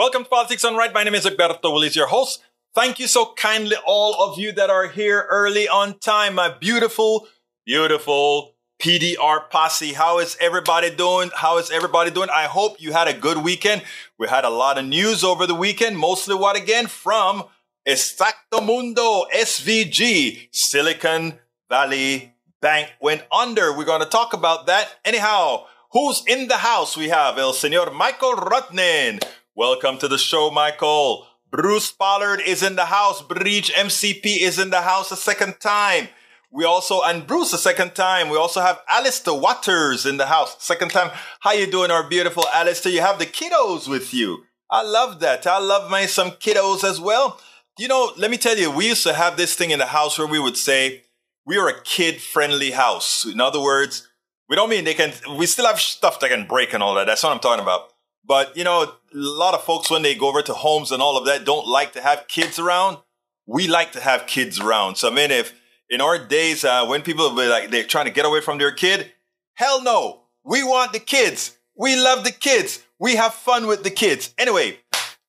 Welcome to Politics Done Right. My name is Egberto Willies, your host. Thank you so kindly, all of you that are here early on time. My beautiful, beautiful PDR posse. How is everybody doing? How is everybody doing? I hope you had a good weekend. We had a lot of news over the weekend, mostly what again? From Exacto Mundo, SVB, Silicon Valley Bank went under. We're going to talk about that. Anyhow, who's in the house? We have El Senor Michael Rutnin. Welcome to the show, Michael. Bruce Pollard is in the house. Breach MCP is in the house a second time. We also, and Bruce a second time. We also have Alistair Waters in the house second time. How you doing, our beautiful Alistair? You have the kiddos with you. I love that. I love my some kiddos as well. You know, let me tell you, we used to have this thing in the house where we would say, we are a kid friendly house. In other words, we don't mean they can, we still have stuff that can break and all that. That's what I'm talking about. But, you know, a lot of folks, when they go over to homes and all of that, don't like to have kids around. We like to have kids around. So, I mean, if in our days, uh, when people be like, they're trying to get away from their kid, hell no. We want the kids. We love the kids. We have fun with the kids. Anyway,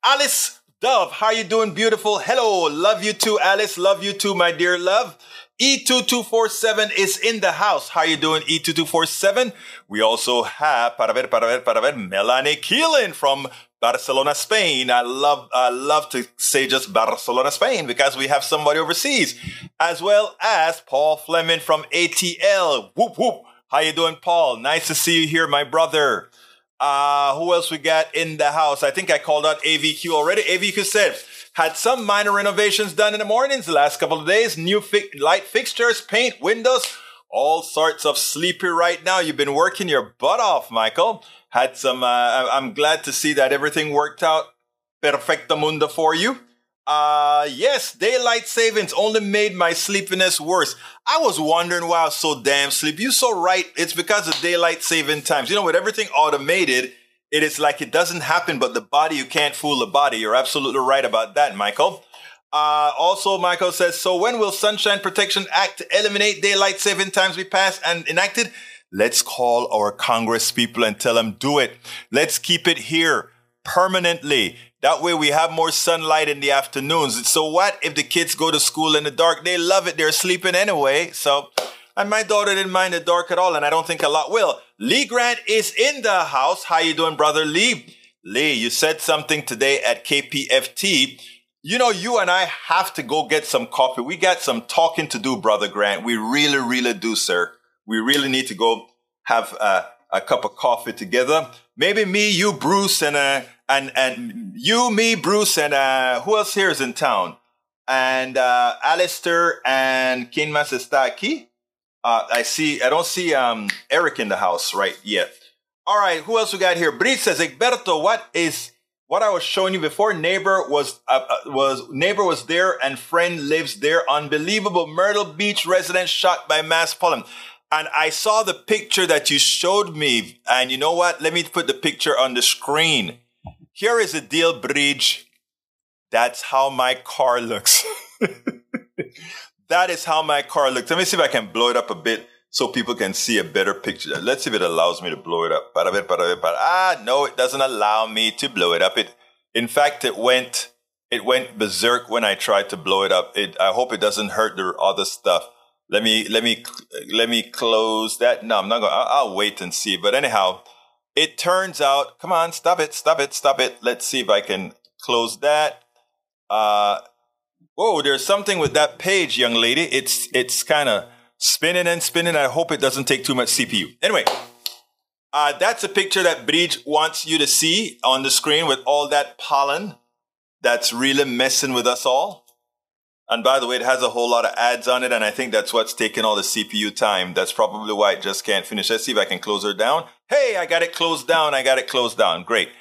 Alice Dove, how you doing, beautiful? Hello. Love you too, Alice. Love you too, my dear love. E2247 is in the house. How you doing, E2247? We also have, para ver, para ver, para ver, Melanie Keelan from Barcelona, Spain. I love, I love to say just Barcelona, Spain because we have somebody overseas, as well as Paul Fleming from ATL. Whoop, whoop. How you doing, Paul? Nice to see you here, my brother. Uh, who else we got in the house? I think I called out AVQ already. AVQ said, had some minor renovations done in the mornings the last couple of days. New fi- light fixtures, paint, windows, all sorts of sleepy right now. You've been working your butt off, Michael. Had some, uh, I'm glad to see that everything worked out perfecto mundo for you. Uh, yes, daylight savings only made my sleepiness worse. I was wondering why I was so damn sleepy. You're so right. It's because of daylight saving times. You know, with everything automated, it is like it doesn't happen, but the body, you can't fool the body. You're absolutely right about that, Michael. Uh, also, Michael says, so when will Sunshine Protection Act eliminate daylight saving times be passed and enacted? Let's call our Congress people and tell them do it. Let's keep it here permanently. That way we have more sunlight in the afternoons. So what if the kids go to school in the dark? They love it. They're sleeping anyway. So, and my daughter didn't mind the dark at all. And I don't think a lot will. Lee Grant is in the house. How you doing, brother Lee? Lee, you said something today at KPFT. You know, you and I have to go get some coffee. We got some talking to do, brother Grant. We really, really do, sir. We really need to go have uh, a cup of coffee together. Maybe me, you, Bruce, and uh, and and you, me, Bruce, and uh, who else here is in town? And uh, Alistair and King Masestaki. Uh, I see. I don't see um, Eric in the house right yet. All right. Who else we got here? Brit says, Egberto, what is what I was showing you before? Neighbor was uh, uh, was neighbor was there and friend lives there. Unbelievable. Myrtle Beach resident shot by mass pollen. And I saw the picture that you showed me. And you know what? Let me put the picture on the screen. Here is the deal, Bridge. That's how my car looks. that is how my car looks. Let me see if I can blow it up a bit so people can see a better picture. Let's see if it allows me to blow it up. Ah, no, it doesn't allow me to blow it up. It, in fact, it went, it went berserk when I tried to blow it up. It, I hope it doesn't hurt the other stuff. Let me, let me, let me close that. No, I'm not going to, I'll wait and see. But anyhow, it turns out, come on, stop it, stop it, stop it. Let's see if I can close that. Uh, whoa, there's something with that page, young lady. It's, it's kind of spinning and spinning. I hope it doesn't take too much CPU. Anyway, uh, that's a picture that Bridge wants you to see on the screen with all that pollen that's really messing with us all. And by the way, it has a whole lot of ads on it, and I think that's what's taking all the CPU time. That's probably why it just can't finish. Let's see if I can close her down. Hey, I got it closed down. I got it closed down. Great.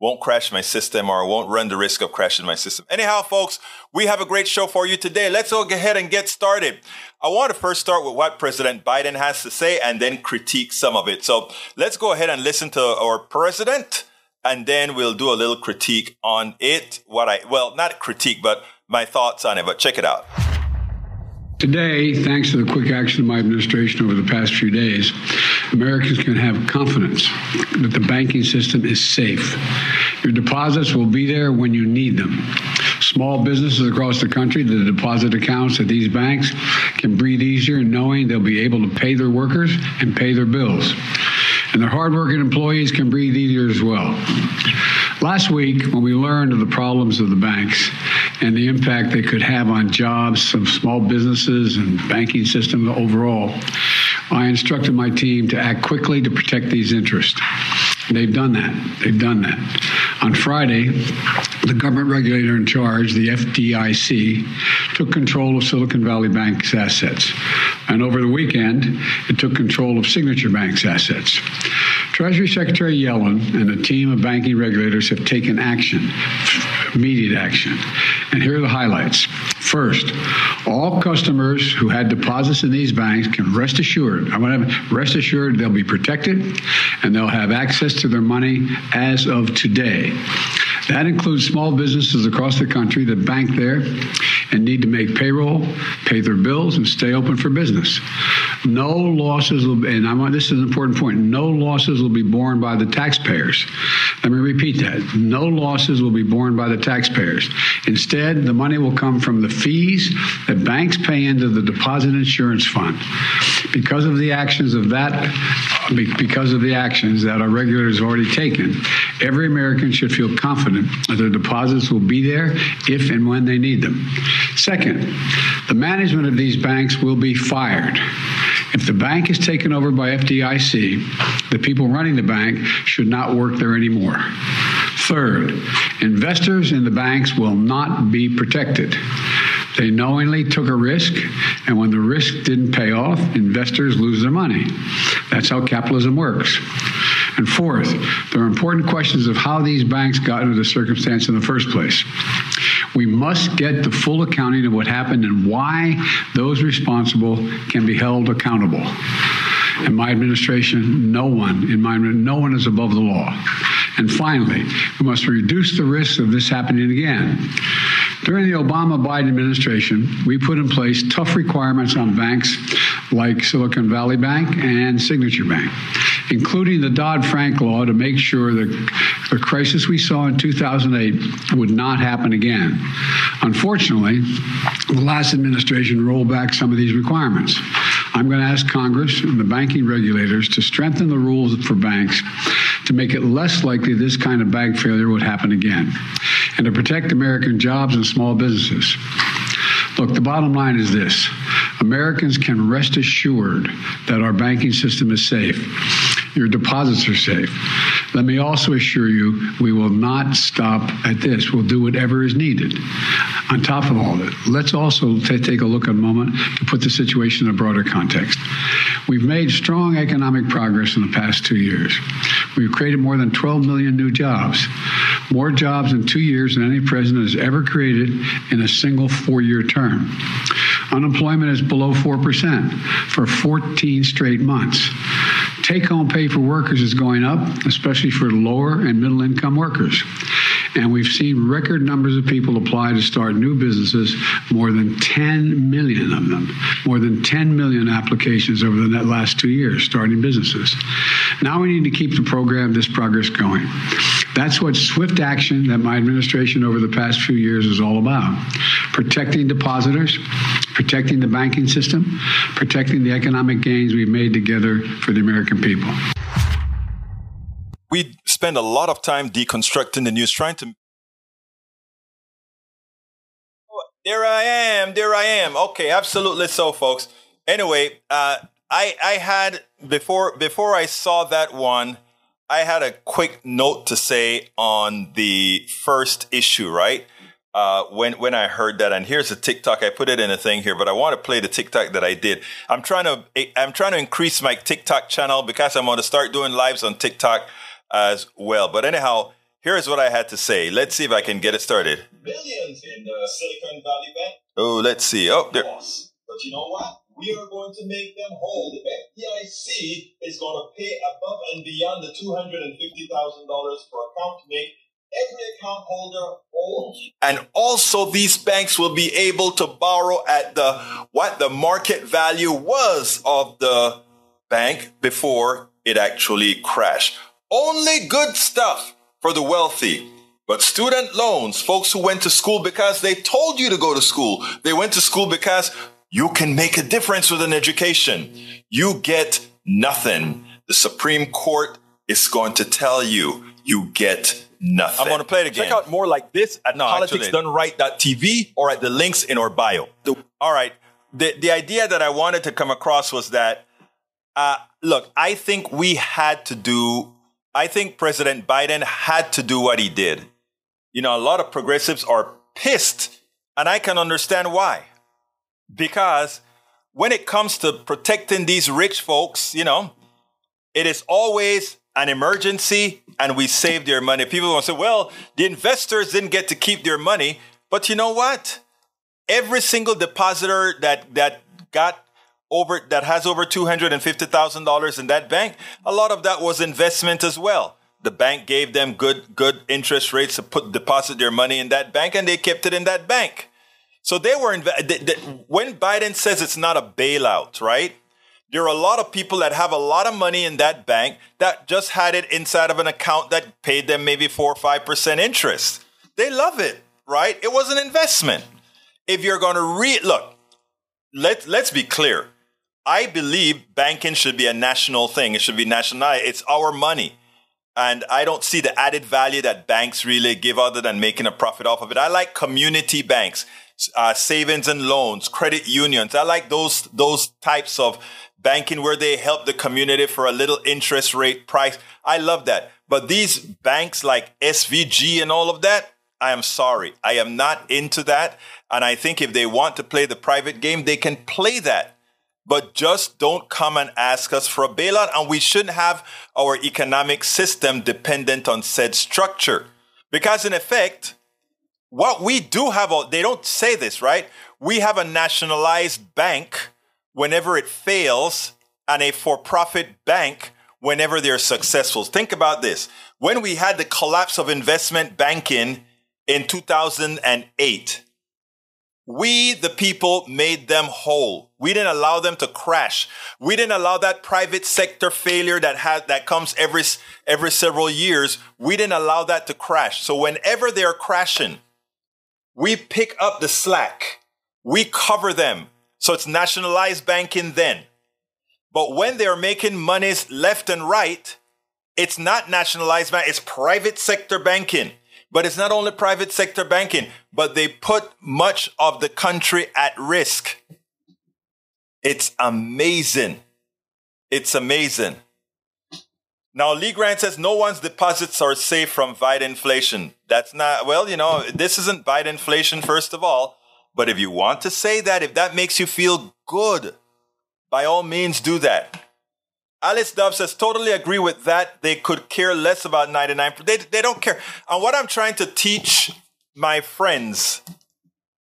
Won't crash my system or won't run the risk of crashing my system. Anyhow, folks, we have a great show for you today. Let's go ahead and get started. I want to first start with what President Biden has to say and then critique some of it. So let's go ahead and listen to our president and then we'll do a little critique on it. What I, well, not critique, but my thoughts on it, but check it out. Today, thanks to the quick action of my administration over the past few days, Americans can have confidence that the banking system is safe. Your deposits will be there when you need them. Small businesses across the country, the deposit accounts at these banks can breathe easier knowing they'll be able to pay their workers and pay their bills. And their hardworking employees can breathe easier as well. Last week, when we learned of the problems of the banks and the impact they could have on jobs of small businesses and banking system overall, I instructed my team to act quickly to protect these interests. They've done that. They've done that. On Friday, the government regulator in charge, the FDIC, took control of Silicon Valley Bank's assets. And over the weekend, it took control of Signature Bank's assets. Treasury Secretary Yellen and a team of banking regulators have taken action, immediate action. And here are the highlights. First, all customers who had deposits in these banks can rest assured, I want to rest assured they'll be protected and they'll have access to their money as of today. That includes small businesses across the country that bank there and need to make payroll, pay their bills, and stay open for business. No losses will, and I want this is an important point. No losses will be borne by the taxpayers. Let me repeat that. No losses will be borne by the taxpayers. Instead, the money will come from the fees that banks pay into the deposit insurance fund. Because of the actions of that, because of the actions that our regulators have already taken, every American should feel confident that their deposits will be there if and when they need them. Second, the management of these banks will be fired. If the bank is taken over by FDIC, the people running the bank should not work there anymore. Third, investors in the banks will not be protected. They knowingly took a risk, and when the risk didn't pay off, investors lose their money. That's how capitalism works. And fourth, there are important questions of how these banks got into the circumstance in the first place. We must get the full accounting of what happened and why those responsible can be held accountable. In my administration, no one in my no one is above the law. And finally, we must reduce the risk of this happening again. During the Obama Biden administration, we put in place tough requirements on banks like Silicon Valley Bank and Signature Bank, including the Dodd Frank law to make sure that the crisis we saw in 2008 would not happen again. Unfortunately, the last administration rolled back some of these requirements. I'm going to ask Congress and the banking regulators to strengthen the rules for banks to make it less likely this kind of bank failure would happen again and to protect American jobs and small businesses. Look, the bottom line is this Americans can rest assured that our banking system is safe. Your deposits are safe. Let me also assure you we will not stop at this. We'll do whatever is needed. On top of all that, let's also t- take a look at a moment to put the situation in a broader context. We've made strong economic progress in the past two years. We've created more than 12 million new jobs, more jobs in two years than any president has ever created in a single four year term. Unemployment is below 4% for 14 straight months. Take home pay for workers is going up, especially for lower and middle income workers. And we've seen record numbers of people apply to start new businesses, more than 10 million of them, more than 10 million applications over the last two years starting businesses. Now we need to keep the program, this progress going. That's what swift action that my administration over the past few years is all about protecting depositors, protecting the banking system, protecting the economic gains we've made together for the American people. We spend a lot of time deconstructing the news, trying to. There I am. There I am. Okay, absolutely so, folks. Anyway, uh, I I had before before I saw that one. I had a quick note to say on the first issue, right? Uh, when when I heard that, and here's a TikTok. I put it in a thing here, but I want to play the TikTok that I did. I'm trying to I'm trying to increase my TikTok channel because I'm going to start doing lives on TikTok as well. But anyhow, here's what I had to say. Let's see if I can get it started. Billions in the Silicon Valley Bank. Oh, let's see. Oh, there. But you know what? We are going to make them whole. The FDIC is going to pay above and beyond the $250,000 per account to make every account holder whole. And also these banks will be able to borrow at the what the market value was of the bank before it actually crashed. Only good stuff for the wealthy. But student loans, folks who went to school because they told you to go to school. They went to school because you can make a difference with an education. You get nothing. The Supreme Court is going to tell you you get nothing. I'm going to play it again. Check out more like this at No, politicsdoneright.tv or at the links in our bio. All right. The, the idea that I wanted to come across was that, uh, look, I think we had to do, I think President Biden had to do what he did. You know, a lot of progressives are pissed, and I can understand why. Because when it comes to protecting these rich folks, you know, it is always an emergency and we save their money. People will say, well, the investors didn't get to keep their money. But you know what? Every single depositor that, that got over, that has over $250,000 in that bank, a lot of that was investment as well. The bank gave them good, good interest rates to put, deposit their money in that bank and they kept it in that bank. So they were, inv- when Biden says it's not a bailout, right? There are a lot of people that have a lot of money in that bank that just had it inside of an account that paid them maybe four or five percent interest. They love it, right? It was an investment. If you're going to read, look, let let's be clear. I believe banking should be a national thing. It should be national. It's our money. And I don't see the added value that banks really give other than making a profit off of it. I like community banks, uh, savings and loans, credit unions. I like those, those types of banking where they help the community for a little interest rate price. I love that. But these banks like SVB and all of that, I am sorry. I am not into that. And I think if they want to play the private game, they can play that but just don't come and ask us for a bailout. And we shouldn't have our economic system dependent on said structure. Because in effect, what we do have, they don't say this, right? We have a nationalized bank whenever it fails and a for profit bank whenever they're successful. Think about this. When we had the collapse of investment banking in 2008, we, the people, made them whole. We didn't allow them to crash. We didn't allow that private sector failure that has, that comes every, every several years. We didn't allow that to crash. So whenever they're crashing, we pick up the slack. We cover them. So it's nationalized banking then. But when they're making monies left and right, it's not nationalized bank, it's private sector banking. But it's not only private sector banking, but they put much of the country at risk. It's amazing. It's amazing. Now, Lee Grant says no one's deposits are safe from Biden inflation. That's not, well, you know, this isn't Biden inflation, first of all. But if you want to say that, if that makes you feel good, by all means do that. Alice Dove says, totally agree with that. They could care less about 99. They, they don't care. And what I'm trying to teach my friends,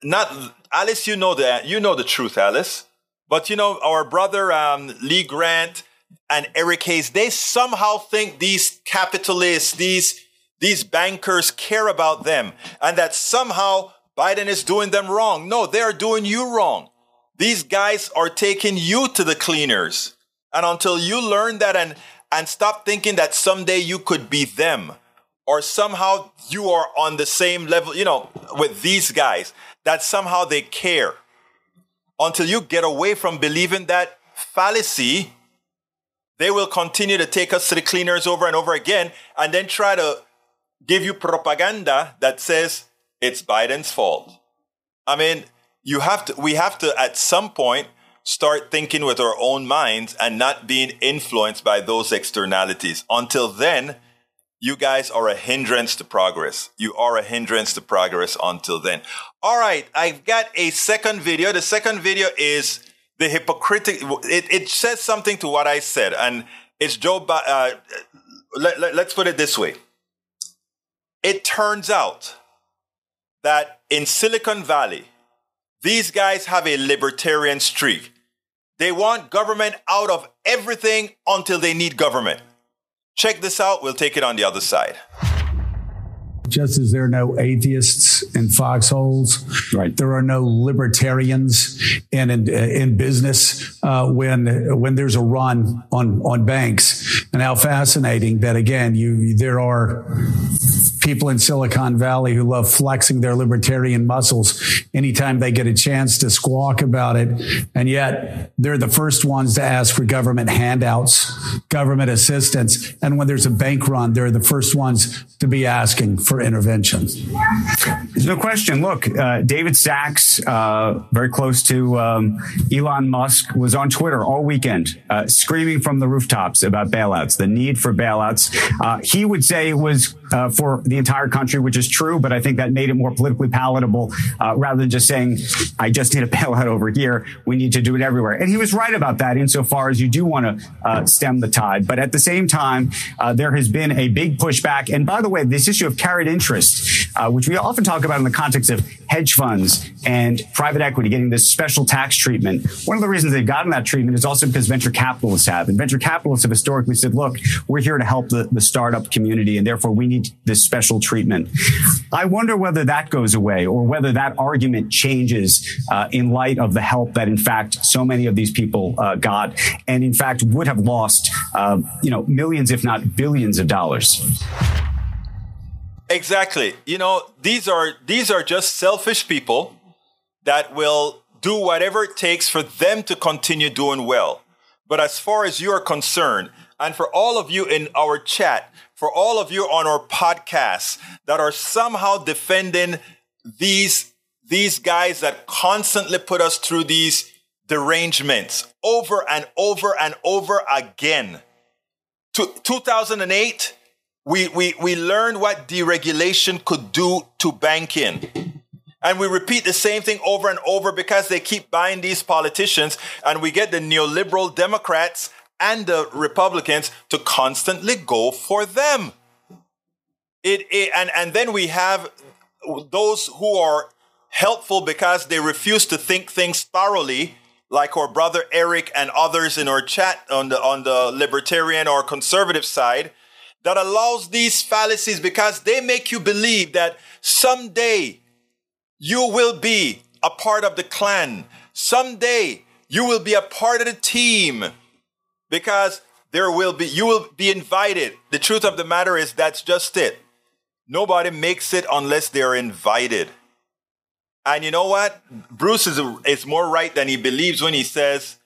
not Alice, you know that, you know the truth, Alice. But you know, our brother um, Lee Grant and Eric Hayes, they somehow think these capitalists, these, these bankers care about them and that somehow Biden is doing them wrong. No, they're doing you wrong. These guys are taking you to the cleaners. And until you learn that and, and stop thinking that someday you could be them or somehow you are on the same level, you know, with these guys, that somehow they care. Until you get away from believing that fallacy, they will continue to take us to the cleaners over and over again and then try to give you propaganda that says it's Biden's fault. I mean, you have to, we have to at some point start thinking with our own minds and not being influenced by those externalities. Until then, you guys are a hindrance to progress. You are a hindrance to progress until then. All right, I've got a second video. The second video is the hypocritical. It, it says something to what I said, and it's Joe. Uh, let, let, let's put it this way. It turns out that in Silicon Valley, these guys have a libertarian streak. They want government out of everything until they need government. Check this out. We'll take it on the other side. Just as there are no atheists in foxholes, right. there are no libertarians in in, in business uh, when when there's a run on on banks. And how fascinating that again, you there are people in Silicon Valley who love flexing their libertarian muscles anytime they get a chance to squawk about it. And yet they're the first ones to ask for government handouts, government assistance. And when there's a bank run, they're the first ones to be asking for intervention. There's no question. Look, uh, David Sacks, uh, very close to um, Elon Musk, was on Twitter all weekend uh, screaming from the rooftops about bailouts, the need for bailouts. Uh, he would say it was uh, for the entire country, which is true, but I think that made it more politically palatable uh, rather than just saying, I just need a bailout over here. We need to do it everywhere. And he was right about that insofar as you do want to stem the tide. But at the same time, there has been a big pushback. And by the way, this issue of carried interest, which we often talk about in the context of hedge funds and private equity getting this special tax treatment. One of the reasons they've gotten that treatment is also because venture capitalists have. And venture capitalists have historically said, look, we're here to help the, the startup community, and therefore we need this special treatment. I wonder whether that goes away or whether that argument changes uh, in light of the help that, in fact, so many of these people uh, got and, in fact, would have lost, uh, you know, millions, if not billions of dollars. Exactly. You know, these are these are just selfish people that will do whatever it takes for them to continue doing well. But as far as you are concerned, and for all of you in our chat, for all of you on our podcast that are somehow defending these these guys that constantly put us through these derangements over and over and over again. To 2008 we, we, we learned what deregulation could do to banking. And we repeat the same thing over and over because they keep buying these politicians and we get the neoliberal Democrats and the Republicans to constantly go for them. It, it, and, and then we have those who are helpful because they refuse to think things thoroughly, like our brother Eric and others in our chat on the, on the libertarian or conservative side that allows these fallacies because they make you believe that someday you will be a part of the clan. Someday you will be a part of the team because there will be, you will be invited. The truth of the matter is that's just it. Nobody makes it unless they're invited. And you know what? Bruce is, is more right than he believes when he says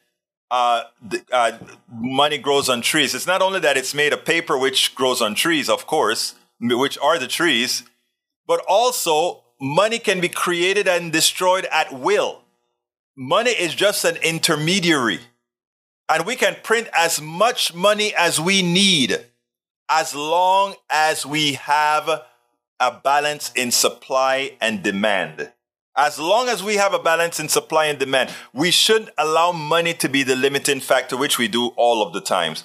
uh, uh, money grows on trees. It's not only that it's made of paper, which grows on trees, of course, which are the trees, but also money can be created and destroyed at will. Money is just an intermediary. And we can print as much money as we need as long as we have a balance in supply and demand. As long as we have a balance in supply and demand, we shouldn't allow money to be the limiting factor, which we do all of the times.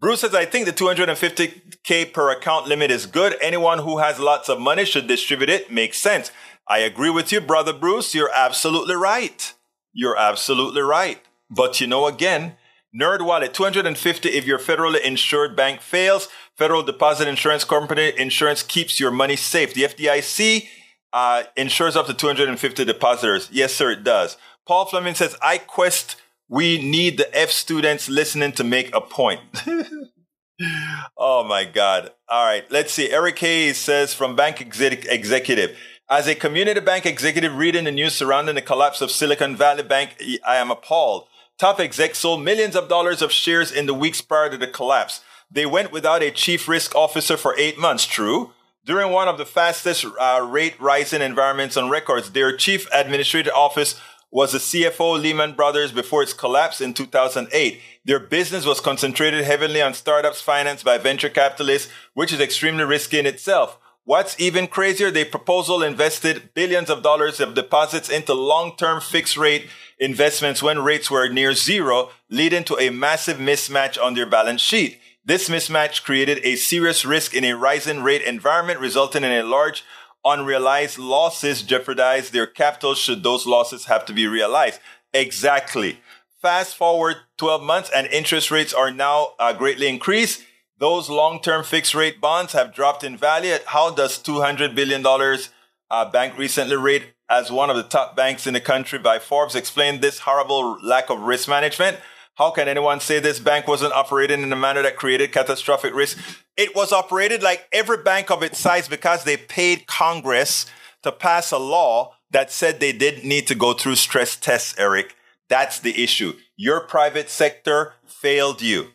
Bruce says, I think the 250K per account limit is good. Anyone who has lots of money should distribute it. Makes sense. I agree with you, brother Bruce. You're absolutely right. You're absolutely right. But you know, again, Nerd Wallet 250 if your federally insured bank fails. Federal Deposit Insurance Company insurance keeps your money safe. The FDIC uh, insures up to 250 depositors. Yes, sir, it does. Paul Fleming says, I quest we need the F students listening to make a point. oh my God. All right. Let's see. Eric Hayes says from Bank Executive. As a community bank executive reading the news surrounding the collapse of Silicon Valley Bank, I am appalled. Top execs sold millions of dollars of shares in the weeks prior to the collapse. They went without a chief risk officer for eight months. True. During one of the fastest uh, rate rising environments on records, their chief administrative office was the CFO Lehman Brothers before its collapse in 2008. Their business was concentrated heavily on startups financed by venture capitalists, which is extremely risky in itself. What's even crazier, their proposal invested billions of dollars of deposits into long-term fixed rate investments when rates were near zero, leading to a massive mismatch on their balance sheet. This mismatch created a serious risk in a rising rate environment, resulting in a large unrealized losses jeopardize their capital should those losses have to be realized. Exactly. Fast forward 12 months and interest rates are now uh, greatly increased. those long-term fixed rate bonds have dropped in value. How does $200 billion uh, bank recently rate as one of the top banks in the country by Forbes explain this horrible lack of risk management? How can anyone say this bank wasn't operating in a manner that created catastrophic risk? It was operated like every bank of its size because they paid Congress to pass a law that said they didn't need to go through stress tests, Eric. That's the issue. Your private sector failed you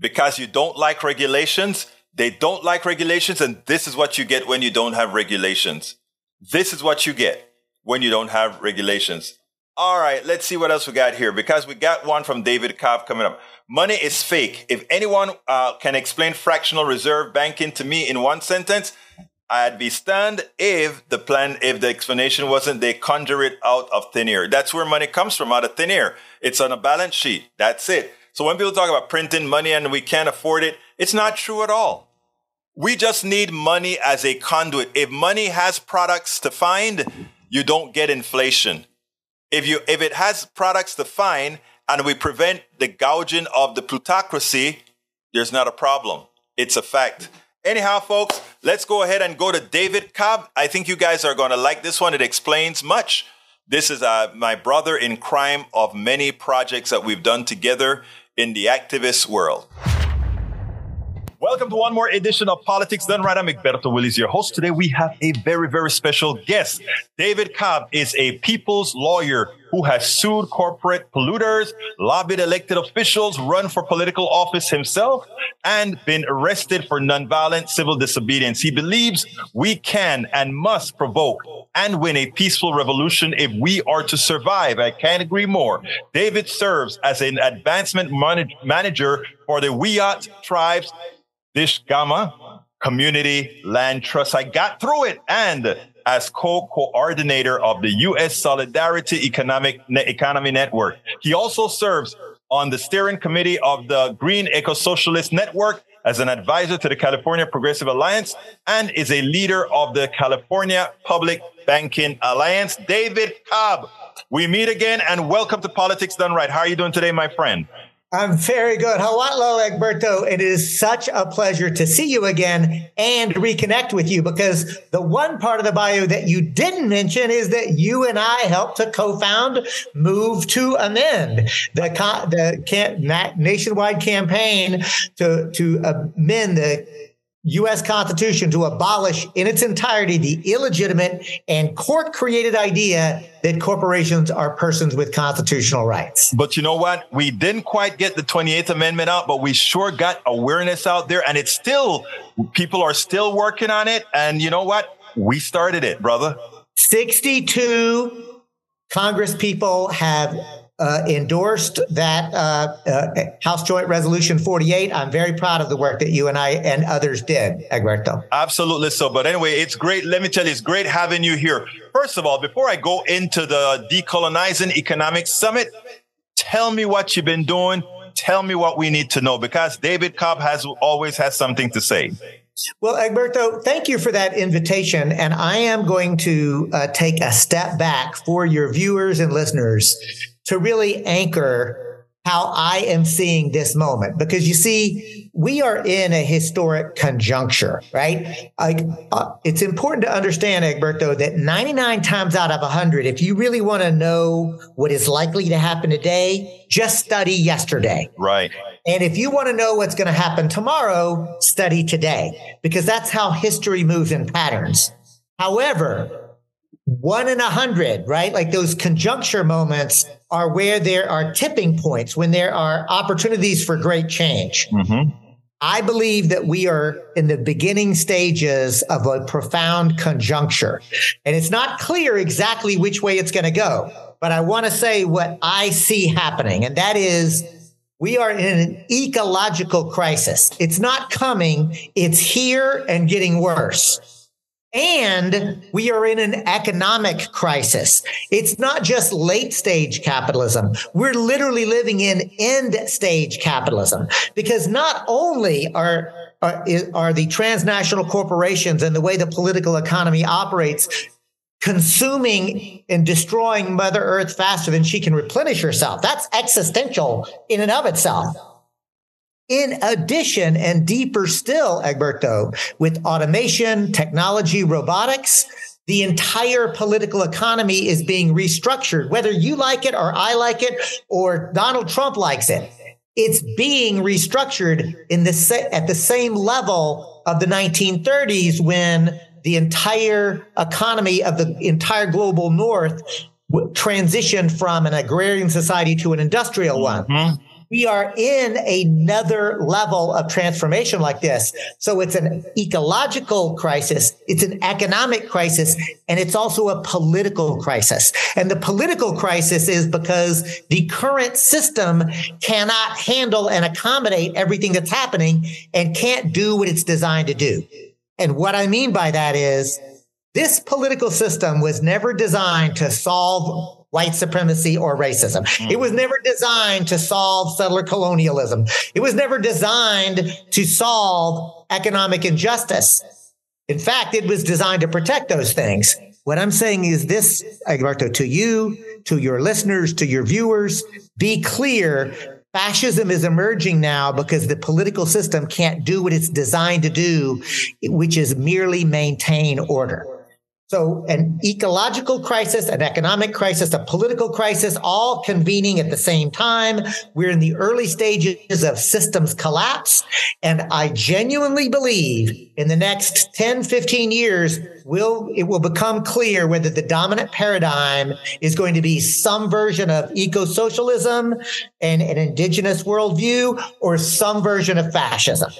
because you don't like regulations. They don't like regulations. And this is what you get when you don't have regulations. This is what you get when you don't have regulations. All right, let's see what else we got here because we got one from David Cobb coming up. Money is fake. If anyone uh, can explain fractional reserve banking to me in one sentence, I'd be stunned if the plan, if the explanation wasn't they conjure it out of thin air. That's where money comes from, out of thin air. It's on a balance sheet. That's it. So when people talk about printing money and we can't afford it, it's not true at all. We just need money as a conduit. If money has products to find, you don't get inflation. If you if it has products to find and we prevent the gouging of the plutocracy, there's not a problem. It's a fact. Anyhow, folks, let's go ahead and go to David Cobb. I think you guys are going to like this one. It explains much. This is uh, my brother in crime of many projects that we've done together in the activist world. Welcome to one more edition of Politics Done Right. I'm Egberto Willies, your host. Today we have a very, very special guest. David Cobb is a people's lawyer who has sued corporate polluters, lobbied elected officials, run for political office himself, and been arrested for nonviolent civil disobedience. He believes we can and must provoke and win a peaceful revolution if we are to survive. I can't agree more. David serves as an advancement manager for the Wiyot tribes Dishgama Community Land Trust. I got through it and as co-coordinator of the U.S. Solidarity Economic Economy Network. He also serves on the steering committee of the Green Eco-Socialist Network as an advisor to the California Progressive Alliance and is a leader of the California Public Banking Alliance. David Cobb, we meet again and welcome to Politics Done Right. How are you doing today, my friend? I'm very good. Hello, Egberto. It is such a pleasure to see you again and reconnect with you because the one part of the bio that you didn't mention is that you and I helped to co-found Move to Amend, the, the nationwide campaign to, to amend the U.S. Constitution to abolish in its entirety the illegitimate and court created idea that corporations are persons with constitutional rights. But you know what? We didn't quite get the 28th Amendment out, but we sure got awareness out there. And it's still, people are still working on it. And you know what? We started it, brother. 62 Congress people have uh, endorsed that uh, uh, House Joint Resolution 48. I'm very proud of the work that you and I and others did, Egberto. Absolutely so. But anyway, it's great. Let me tell you, it's great having you here. First of all, before I go into the Decolonizing Economics Summit, tell me what you've been doing. Tell me what we need to know because David Cobb has always has something to say. Well, Egberto, thank you for that invitation. And I am going to uh, take a step back for your viewers and listeners to really anchor how I am seeing this moment. Because you see, we are in a historic conjuncture, right? Like, uh, it's important to understand, Egberto, that 99 times out of 100, if you really want to know what is likely to happen today, just study yesterday. Right. And if you want to know what's going to happen tomorrow, study today, because that's how history moves in patterns. However, one in a hundred, right? Like those conjuncture moments are where there are tipping points, when there are opportunities for great change. Mm-hmm. I believe that we are in the beginning stages of a profound conjuncture. And it's not clear exactly which way it's going to go. But I want to say what I see happening, and that is we are in an ecological crisis. It's not coming, it's here and getting worse. And we are in an economic crisis. It's not just late stage capitalism. We're literally living in end stage capitalism because not only are are, are the transnational corporations and the way the political economy operates consuming and destroying Mother Earth faster than she can replenish herself. That's existential in and of itself. In addition, and deeper still, Egberto, with automation, technology, robotics, the entire political economy is being restructured, whether you like it or I like it or Donald Trump likes it. It's being restructured in the at the same level of the 1930s when the entire economy of the entire global north transitioned from an agrarian society to an industrial one. Mm-hmm we are in another level of transformation like this. So it's an ecological crisis. It's an economic crisis and it's also a political crisis. And the political crisis is because the current system cannot handle and accommodate everything that's happening and can't do what it's designed to do. And what I mean by that is this political system was never designed to solve white supremacy or racism. Mm. It was never designed to solve settler colonialism. It was never designed to solve economic injustice. In fact, it was designed to protect those things. What I'm saying is this, Egberto, to you, to your listeners, to your viewers, be clear. Fascism is emerging now because the political system can't do what it's designed to do, which is merely maintain order. So an ecological crisis, an economic crisis, a political crisis, all convening at the same time. We're in the early stages of systems collapse. And I genuinely believe in the next 10, 15 years, will, it will become clear whether the dominant paradigm is going to be some version of eco-socialism and an indigenous worldview or some version of fascism.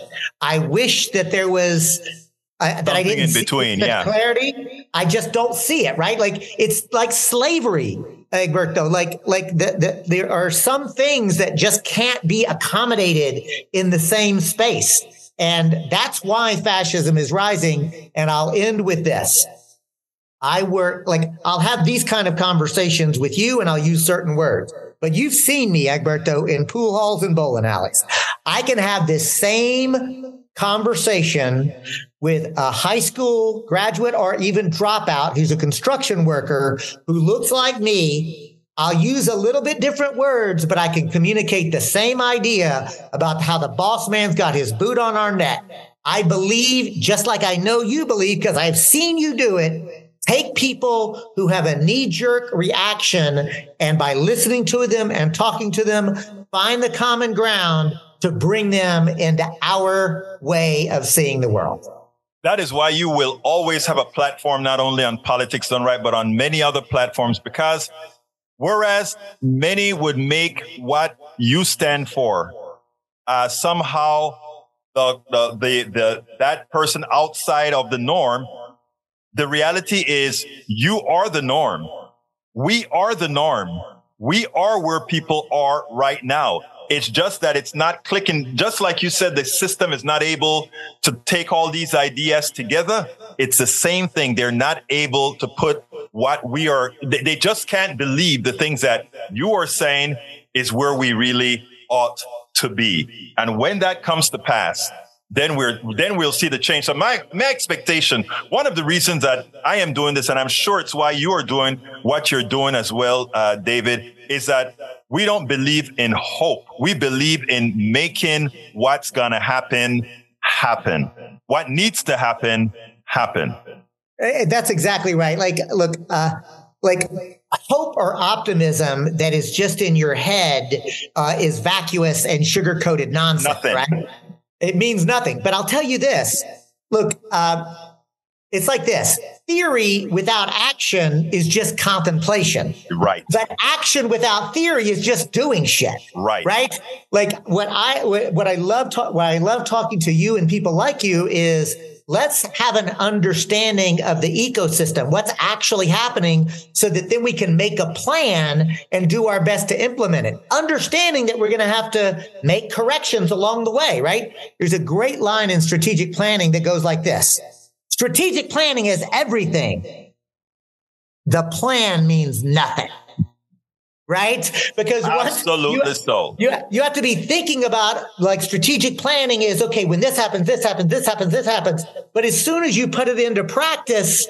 I wish that there was I, that I didn't in between, yeah. Clarity. I just don't see it, right? Like it's like slavery, eh, Egberto. Like like the, the, there are some things that just can't be accommodated in the same space, and that's why fascism is rising. And I'll end with this. I work like I'll have these kind of conversations with you, and I'll use certain words. But you've seen me, Egberto, in pool halls and bowling alleys. I can have this same conversation with a high school graduate or even dropout who's a construction worker who looks like me. I'll use a little bit different words, but I can communicate the same idea about how the boss man's got his boot on our neck. I believe, just like I know you believe, because I've seen you do it, take people who have a knee jerk reaction and by listening to them and talking to them, find the common ground to bring them into our way of seeing the world. That is why you will always have a platform, not only on Politics Done Right, but on many other platforms, because whereas many would make what you stand for uh, somehow the, the, the, the, that person outside of the norm, the reality is you are the norm. We are the norm. We are where people are right now. It's just that it's not clicking. Just like you said, the system is not able to take all these ideas together. It's the same thing. They're not able to put what we are, they, they just can't believe the things that you are saying is where we really ought to be. And when that comes to pass, then we're then we'll see the change. So my my expectation, one of the reasons that I am doing this, and I'm sure it's why you are doing what you're doing as well, uh, David, is that we don't believe in hope. We believe in making what's going to happen happen. What needs to happen happen. Eh, that's exactly right. Like, look, uh, like hope or optimism that is just in your head uh, is vacuous and sugar coated nonsense. Nothing. Right? It means nothing. But I'll tell you this. Look, uh, it's like this theory without action is just contemplation. Right. But action without theory is just doing shit. Right. Right. Like what I, what I love, ta- what I love talking to you and people like you is let's have an understanding of the ecosystem, what's actually happening so that then we can make a plan and do our best to implement it. Understanding that we're going to have to make corrections along the way, right? There's a great line in strategic planning that goes like this. Strategic planning is everything. The plan means nothing. Right? Because absolutely you, so. You, you have to be thinking about like strategic planning is okay, when this happens, this happens, this happens, this happens. But as soon as you put it into practice,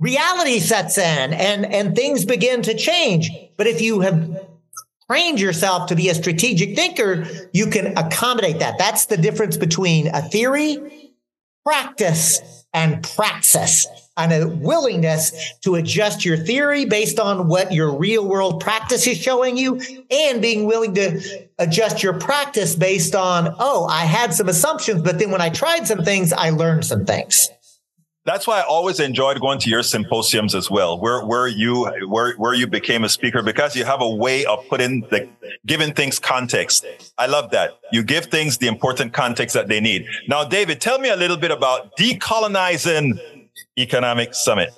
reality sets in and, and things begin to change. But if you have trained yourself to be a strategic thinker, you can accommodate that. That's the difference between a theory, practice, and praxis and a willingness to adjust your theory based on what your real world practice is showing you and being willing to adjust your practice based on, oh, I had some assumptions, but then when I tried some things, I learned some things that's why I always enjoyed going to your symposiums as well, where where you where where you became a speaker because you have a way of putting the giving things context. I love that. You give things the important context that they need. Now, David, tell me a little bit about decolonizing economic summit.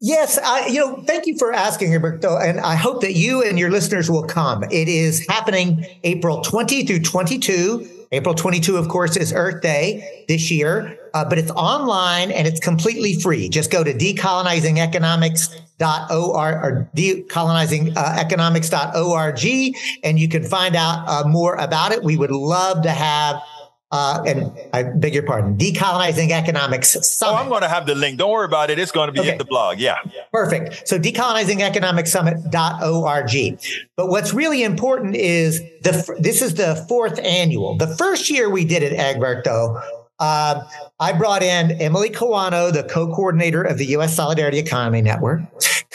Yes, I, you know, thank you for asking, Egberto, and I hope that you and your listeners will come. It is happening April 20 through 22 April 22, of course, is Earth Day this year, uh, but it's online and it's completely free. Just go to decolonizingeconomics.org or decolonizingeconomics.org and you can find out uh, more about it. We would love to have uh, and I beg your pardon, Decolonizing Economics Summit. Oh, I'm going to have the link. Don't worry about it. It's going to be okay. in the blog. Yeah. Perfect. So decolonizingeconomicsummit.org. But what's really important is the, this is the fourth annual. The first year we did it, Egberto, uh, I brought in Emily Kawano, the co-coordinator of the U.S. Solidarity Economy Network,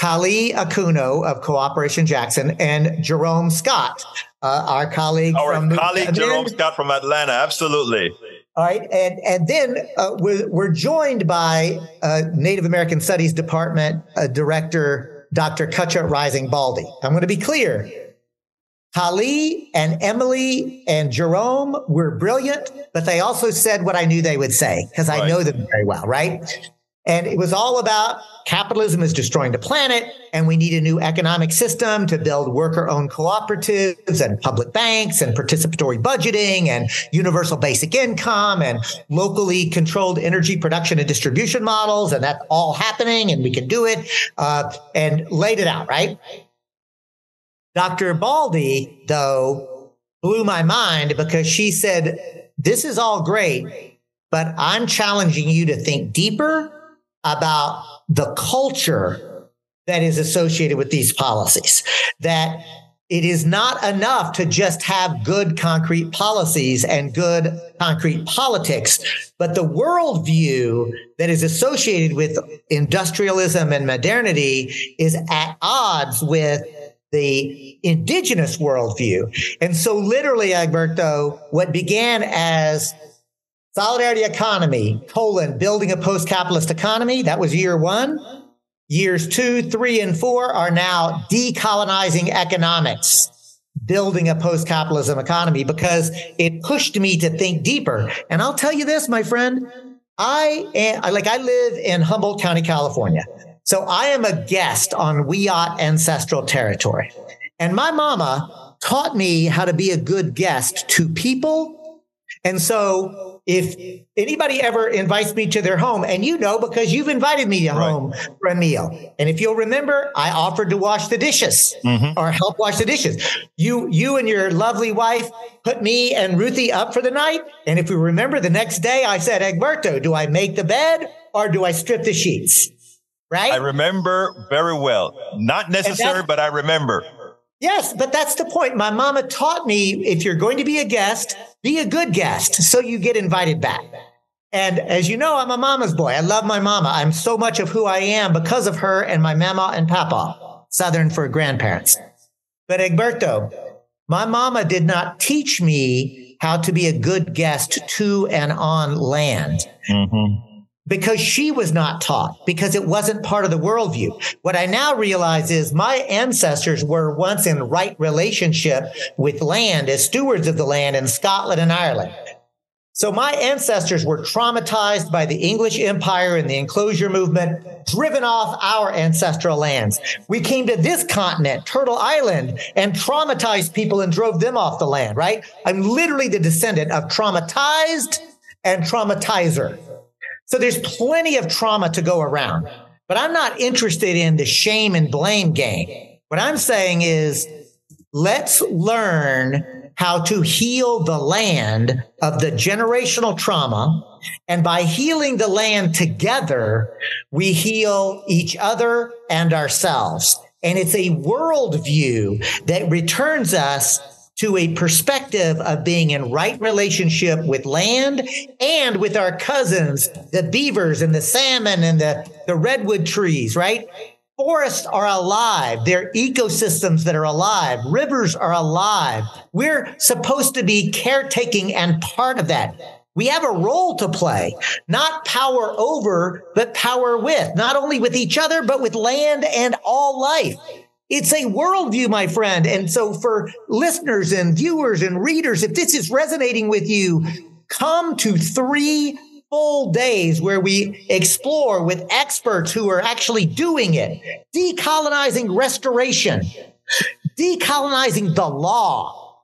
Kali Akuno of Cooperation Jackson, and Jerome Scott, uh, our colleague our from colleague Jerome Scott from Atlanta. Absolutely. All right, and and then uh, we're, we're joined by uh, Native American Studies Department uh, Director Dr. Cutcha Risling Baldy. I'm going to be clear. Kali and Emily and Jerome were brilliant, but they also said what I knew they would say because I know them very well, right? And it was all about capitalism is destroying the planet and we need a new economic system to build worker owned cooperatives and public banks and participatory budgeting and universal basic income and locally controlled energy production and distribution models. And that's all happening and we can do it. Uh, and laid it out, right? Dr. Baldy, though, blew my mind because she said, this is all great, but I'm challenging you to think deeper about the culture that is associated with these policies. That it is not enough to just have good concrete policies and good concrete politics, but the worldview that is associated with industrialism and modernity is at odds with the indigenous worldview. And so literally, Egberto, what began as Solidarity economy, colon, building a post-capitalist economy. That was year one. Years two, three, and four are now decolonizing economics, building a post-capitalism economy because it pushed me to think deeper. And I'll tell you this, my friend, I am, like, I live in Humboldt County, California. So I am a guest on Wiyot ancestral territory. And my mama taught me how to be a good guest to people. And so if anybody ever invites me to their home, and you know because you've invited me right. home for a meal, and if you'll remember, I offered to wash the dishes mm-hmm. or help wash the dishes. You, you and your lovely wife put me and Ruthie up for the night, and if you remember, the next day I said, Egberto, do I make the bed or do I strip the sheets? Right? I remember very well. Not necessary, but I remember. Yes, but that's the point. My mama taught me if you're going to be a guest, be a good guest so you get invited back. And as you know, I'm a mama's boy. I love my mama. I'm so much of who I am because of her and my mama and papa, Southern for grandparents. But Egberto, my mama did not teach me how to be a good guest to and on land. Mm-hmm because she was not taught, because it wasn't part of the worldview. What I now realize is my ancestors were once in right relationship with land as stewards of the land in Scotland and Ireland. So my ancestors were traumatized by the English Empire and the enclosure movement, driven off our ancestral lands. We came to this continent, Turtle Island, and traumatized people and drove them off the land, right? I'm literally the descendant of traumatized and traumatizer. So there's plenty of trauma to go around. But I'm not interested in the shame and blame game. What I'm saying is let's learn how to heal the land of the generational trauma. And by healing the land together, we heal each other and ourselves. And it's a worldview that returns us to a perspective of being in right relationship with land and with our cousins, the beavers and the salmon and the, the redwood trees, right? Forests are alive. They're ecosystems that are alive. Rivers are alive. We're supposed to be caretaking and part of that. We have a role to play, not power over, but power with, not only with each other, but with land and all life. It's a worldview, my friend. And so for listeners and viewers and readers, if this is resonating with you, come to three full days where we explore with experts who are actually doing it, decolonizing restoration, decolonizing the law,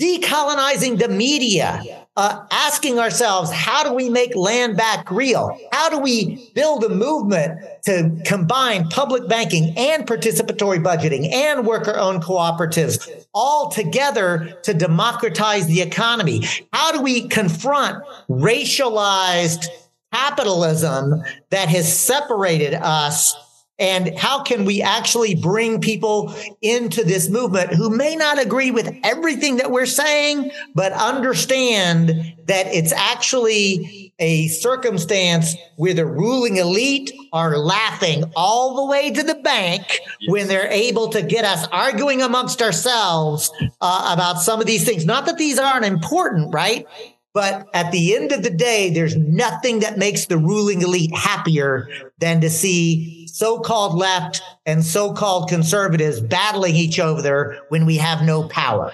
decolonizing the media, uh, asking ourselves, how do we make land back real? How do we build a movement to combine public banking and participatory budgeting and worker owned cooperatives all together to democratize the economy? How do we confront racialized capitalism that has separated us and how can we actually bring people into this movement who may not agree with everything that we're saying, but understand that it's actually a circumstance where the ruling elite are laughing all the way to the bank when they're able to get us arguing amongst ourselves uh, about some of these things. Not that these aren't important, right? But at the end of the day, there's nothing that makes the ruling elite happier than to see so-called left and so-called conservatives battling each other when we have no power.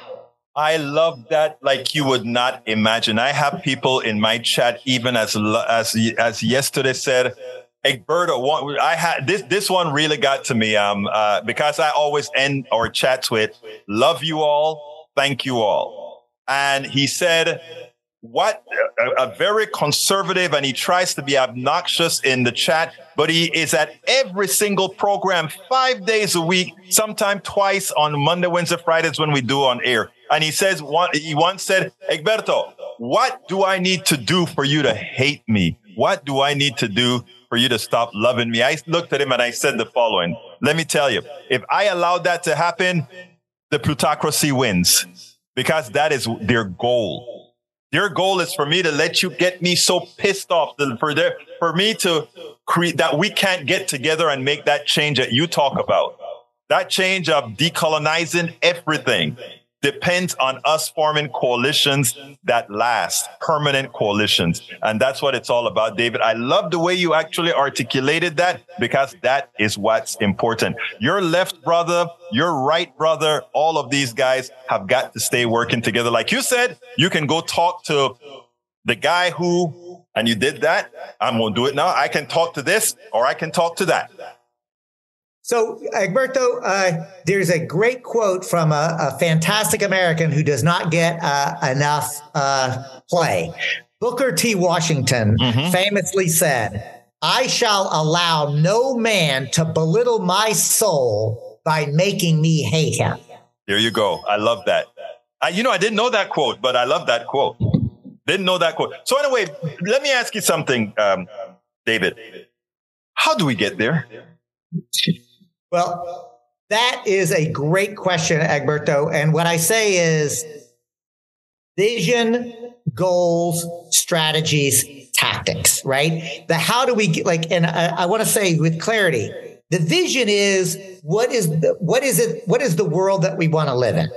I love that like you would not imagine. I have people in my chat, even as as as yesterday said, Egberto, I had this. This one really got to me. Um, uh, because I always end our chats with "Love you all, thank you all," and he said, what a, a, very conservative and he tries to be obnoxious in the chat but he is at every single program five days a week sometime twice on monday wednesday fridays when we do on air. And he says one he once said egberto what do i need to do for you to hate me? What do i need to do for you to stop loving me? I looked at him and i said the following. Let me tell you if i allowed that to happen the plutocracy wins because that is their goal their goal is for me to let you get me so pissed off for for me to create that we can't get together and make that change that you talk about. That change of decolonizing everything depends on us forming coalitions that last, permanent coalitions. And that's what it's all about, David. I love the way you actually articulated that because that is what's important. Your left brother, your right brother, all of these guys have got to stay working together. Like you said, you can go talk to the guy who, and you did that. I'm going to do it now. I can talk to this or I can talk to that. So, Egberto, uh, there's a great quote from a, a, fantastic American who does not get uh, enough uh, play. Booker T. Washington mm-hmm. famously said, I shall allow no man to belittle my soul by making me hate him. There you go. I love that. I, you know, I didn't know that quote, but I love that quote. Didn't know that quote. So, anyway, let me ask you something, um, David. How do we get there? Well, that is a great question, Egberto. And what I say is vision, goals, strategies, tactics, right? The how do we get like, and I, I want to say with clarity, the vision is what is the, what is it? What is the world that we want to live in?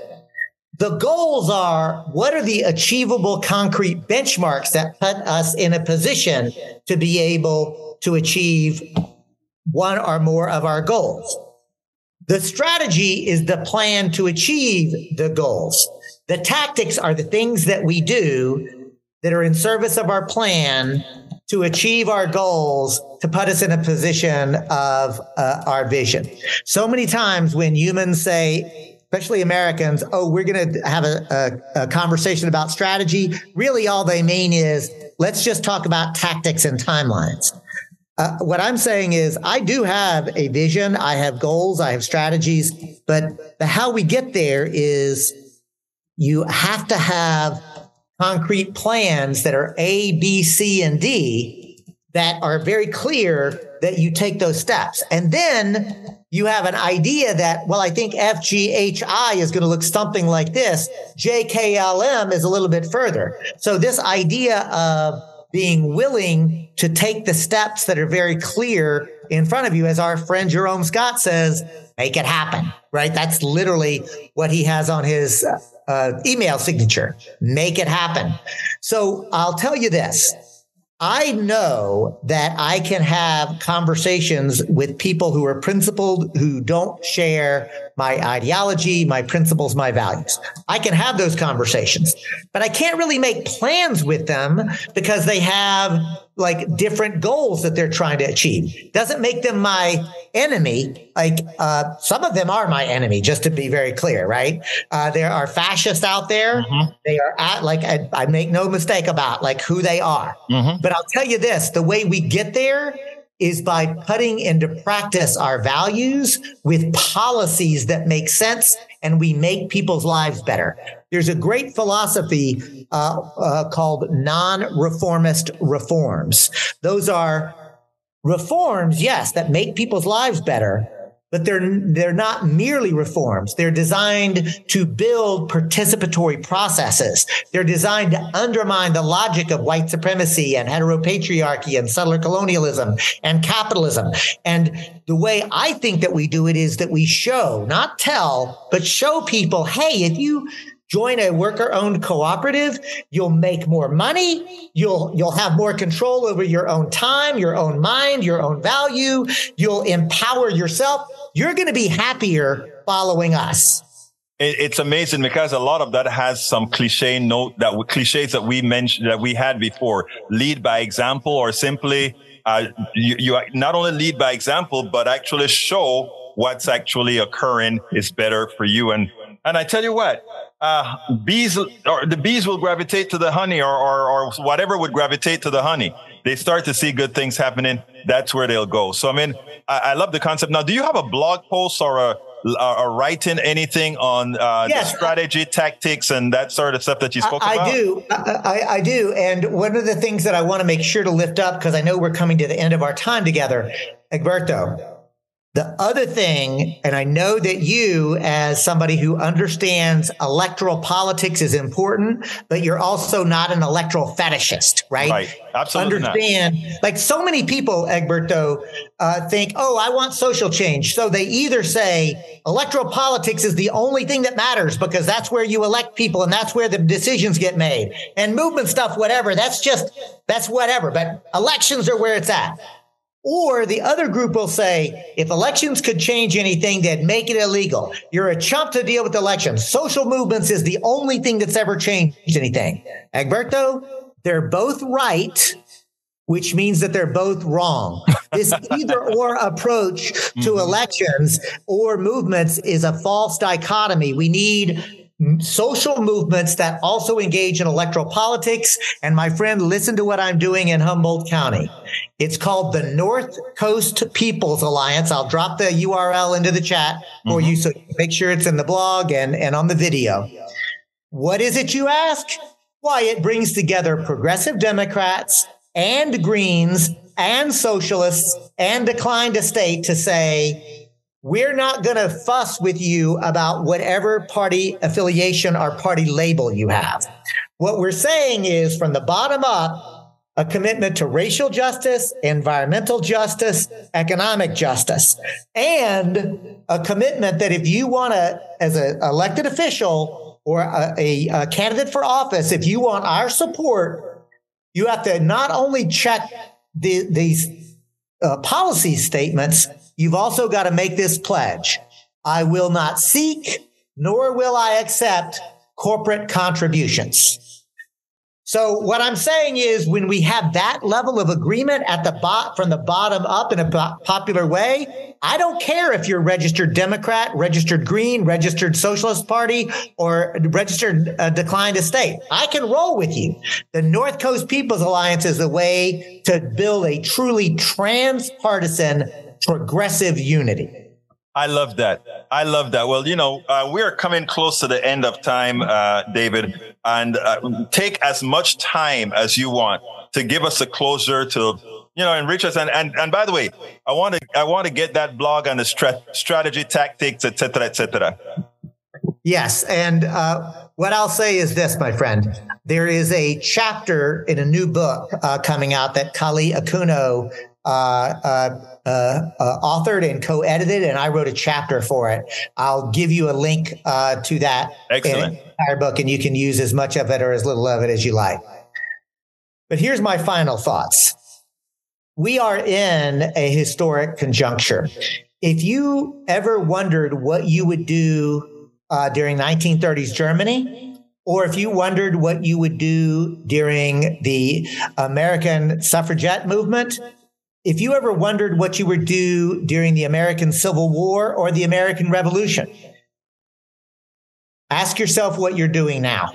The goals are what are the achievable concrete benchmarks that put us in a position to be able to achieve one or more of our goals. The strategy is the plan to achieve the goals. The tactics are the things that we do that are in service of our plan to achieve our goals to put us in a position of uh, our vision. So many times when humans say, especially Americans, oh, we're going to have a, a, a conversation about strategy, really all they mean is let's just talk about tactics and timelines. Uh, what I'm saying is, I do have a vision, I have goals, I have strategies, but the how we get there is you have to have concrete plans that are A, B, C, and D that are very clear that you take those steps. And then you have an idea that, well, I think FGHI is going to look something like this. JKLM is a little bit further. So this idea of being willing to take the steps that are very clear in front of you, as our friend Jerome Scott says, make it happen, right? That's literally what he has on his uh, email signature. Make it happen. So I'll tell you this. I know that I can have conversations with people who are principled, who don't share my ideology, my principles, my values. I can have those conversations, but I can't really make plans with them because they have like different goals that they're trying to achieve. Doesn't make them my enemy. Like uh, some of them are my enemy, just to be very clear, right? Uh, there are fascists out there. Mm-hmm. They are at like I, I, make no mistake about like who they are. Mm-hmm. But I'll tell you this: the way we get there is by putting into practice our values with policies that make sense and we make people's lives better. There's a great philosophy uh, uh, called non-reformist reforms. Those are reforms, yes, that make people's lives better, but they're they're not merely reforms. They're designed to build participatory processes. They're designed to undermine the logic of white supremacy and heteropatriarchy and settler colonialism and capitalism. And the way I think that we do it is that we show, not tell, but show people, hey, if you join a worker owned cooperative you'll make more money you'll you'll have more control over your own time your own mind your own value you'll empower yourself you're going to be happier following us. It's amazing because a lot of that has some cliche note that cliches that we mentioned that we had before. Lead by example or simply uh, you, you not only lead by example but actually show what's actually occurring is better for you. And and I tell you what, uh, bees or the bees will gravitate to the honey or, or, or whatever would gravitate to the honey. They start to see good things happening. That's where they'll go. So, I mean, I, I love the concept. Now, do you have a blog post or a, or writing anything on uh, yes, the strategy, tactics, and that sort of stuff that you spoke I, about? I do. I, I, do. And one of the things that I want to make sure to lift up, because I know we're coming to the end of our time together, Egberto, the other thing, and I know that you, as somebody who understands electoral politics, is important, but you're also not an electoral fetishist, right? Right. Absolutely. Understand, not. like so many people, Egberto, uh, think, oh, I want social change. So they either say electoral politics is the only thing that matters because that's where you elect people and that's where the decisions get made. And movement stuff, whatever, that's just, that's whatever. But elections are where it's at. Or the other group will say, if elections could change anything, they'd make it illegal. You're a chump to deal with elections. Social movements is the only thing that's ever changed anything. Egberto, they're both right, which means that they're both wrong. This either or approach to mm-hmm. elections or movements is a false dichotomy. We need social movements that also engage in electoral politics. And my friend, listen to what I'm doing in Humboldt County. It's called the North Coast People's Alliance. I'll drop the URL into the chat for mm-hmm. you so you make sure it's in the blog and, and on the video. What is it you ask? Why, it brings together progressive Democrats and Greens and socialists and declined to state to say, we're not going to fuss with you about whatever party affiliation or party label you have. What we're saying is from the bottom up, a commitment to racial justice, environmental justice, economic justice, and a commitment that if you want to, as an elected official or a, a, a candidate for office, if you want our support, you have to not only check the, these uh, policy statements, you've also got to make this pledge. I will not seek, nor will I accept corporate contributions. So what I'm saying is when we have that level of agreement at the bot from the bottom up in a popular way, I don't care if you're registered Democrat, registered Green, registered Socialist Party, or registered uh, declined estate. I can roll with you. The North Coast People's Alliance is a way to build a truly transpartisan progressive unity. I love that. I love that. Well, you know, uh, we are coming close to the end of time, uh, David, and uh, take as much time as you want to give us a closure to you know, enrich us. And, and, and by the way, I want to, I want to get that blog on the stra- strategy, tactics, etc., etc. Yes. And uh, what I'll say is this, my friend. There is a chapter in a new book uh, coming out that Kali Akuno uh, uh, uh, uh, authored and co-edited, and I wrote a chapter for it. I'll give you a link uh, to that Excellent. entire book, and you can use as much of it or as little of it as you like. But here's my final thoughts. We are in a historic conjuncture. If you ever wondered what you would do uh, during 1930s Germany, or if you wondered what you would do during the American suffragette movement, if you ever wondered what you would do during the American Civil War or the American Revolution, ask yourself what you're doing now.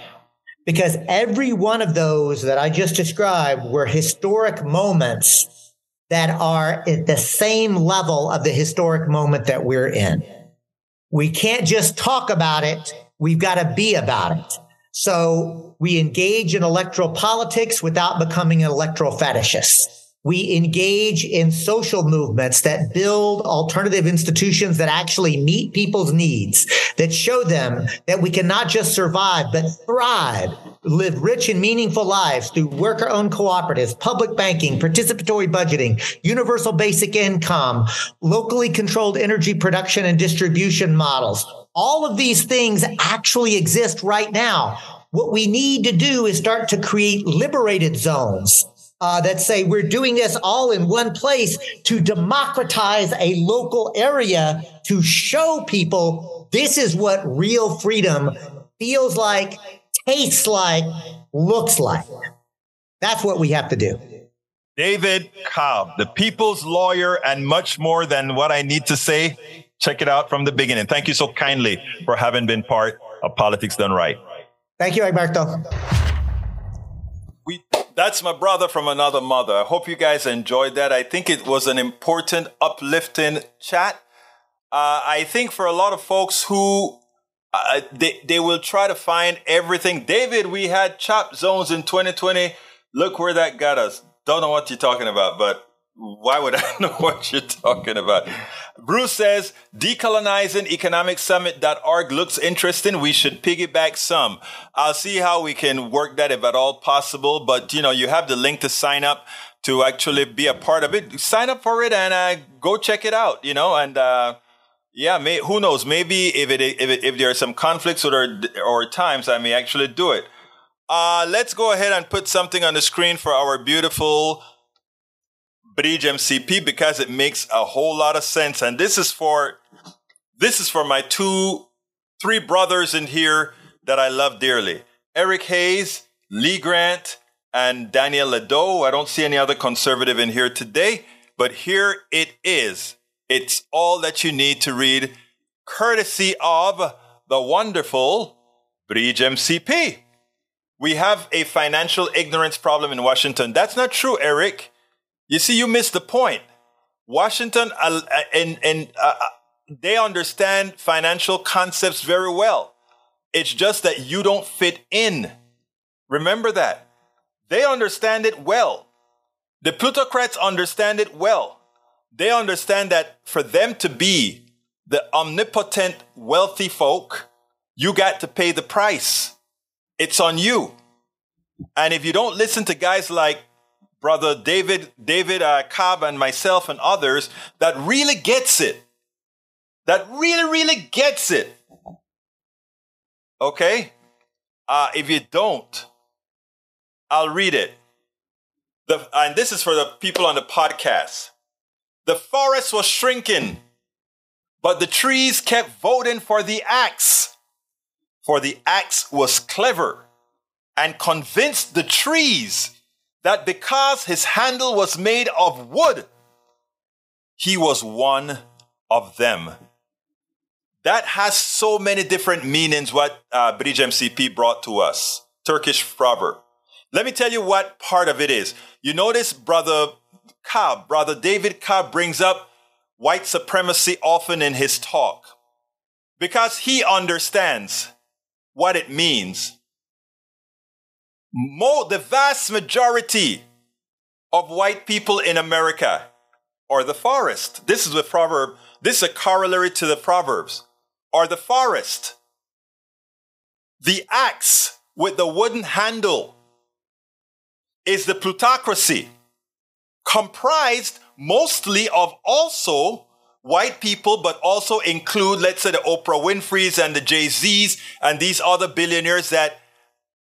Because every one of those that I just described were historic moments that are at the same level of the historic moment that we're in. We can't just talk about it. We've got to be about it. So we engage in electoral politics without becoming an electoral fetishist. We engage in social movements that build alternative institutions that actually meet people's needs, that show them that we can not just survive, but thrive, live rich and meaningful lives through worker owned cooperatives, public banking, participatory budgeting, universal basic income, locally controlled energy production and distribution models. All of these things actually exist right now. What we need to do is start to create liberated zones uh, that say we're doing this all in one place to democratize a local area to show people this is what real freedom feels like, tastes like, looks like. That's what we have to do. David Cobb, the people's lawyer, and much more than what I need to say. Check it out from the beginning. Thank you so kindly for having been part of Politics Done Right. Thank you, Egberto. We, that's my brother from another mother. I hope you guys enjoyed that. I think it was an important, uplifting chat. Uh, I think for a lot of folks who uh, they they will try to find everything. David, we had chop zones in 2020. Look where that got us. Don't know what you're talking about, but why would I know what you're talking about? Bruce says, decolonizingeconomicsummit.org looks interesting. We should piggyback some. I'll see how we can work that if at all possible. But, you know, you have the link to sign up to actually be a part of it. Sign up for it and uh, go check it out, you know, and, uh, yeah, may, who knows? Maybe if it, if it, if there are some conflicts or, or times, I may actually do it. Uh, let's go ahead and put something on the screen for our beautiful Bridge MCP because it makes a whole lot of sense. And this is for this is for my two three brothers in here that I love dearly. Eric Hayes, Lee Grant, and Daniel Ledo. I don't see any other conservative in here today, but here it is. It's all that you need to read, courtesy of the wonderful Bridge MCP. We have a financial ignorance problem in Washington. That's not true, Eric. You see, you missed the point. Washington uh, and and uh, they understand financial concepts very well. It's just that you don't fit in. Remember that. They understand it well. The plutocrats understand it well. They understand that for them to be the omnipotent wealthy folk, you got to pay the price. It's on you. And if you don't listen to guys like brother David, David uh, Cobb and myself and others that really gets it. That really, really gets it. Okay? Uh, if you don't, I'll read it. The, and this is for the people on the podcast. The forest was shrinking, but the trees kept voting for the axe. For the axe was clever and convinced the trees that because his handle was made of wood, he was one of them. That has so many different meanings, what uh, Bridge MCP brought to us. Turkish proverb. Let me tell you what part of it is. You notice Brother Cobb, Brother David Cobb brings up white supremacy often in his talk because he understands what it means Mo, the vast majority of white people in America are the forest. This is a proverb. This is a corollary to the proverbs. Are the forest. The axe with the wooden handle is the plutocracy, comprised mostly of also white people, but also include, let's say, the Oprah Winfrey's and the Jay Z's and these other billionaires that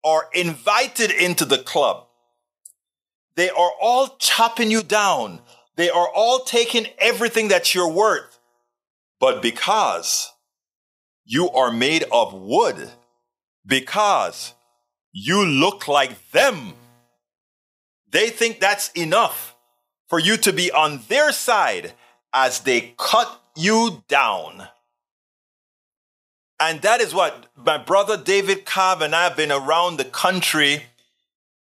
are invited into the club. They are all chopping you down. They are all taking everything that you're worth. But because you are made of wood, because you look like them, they think that's enough for you to be on their side as they cut you down. And that is what my brother David Cobb and I have been around the country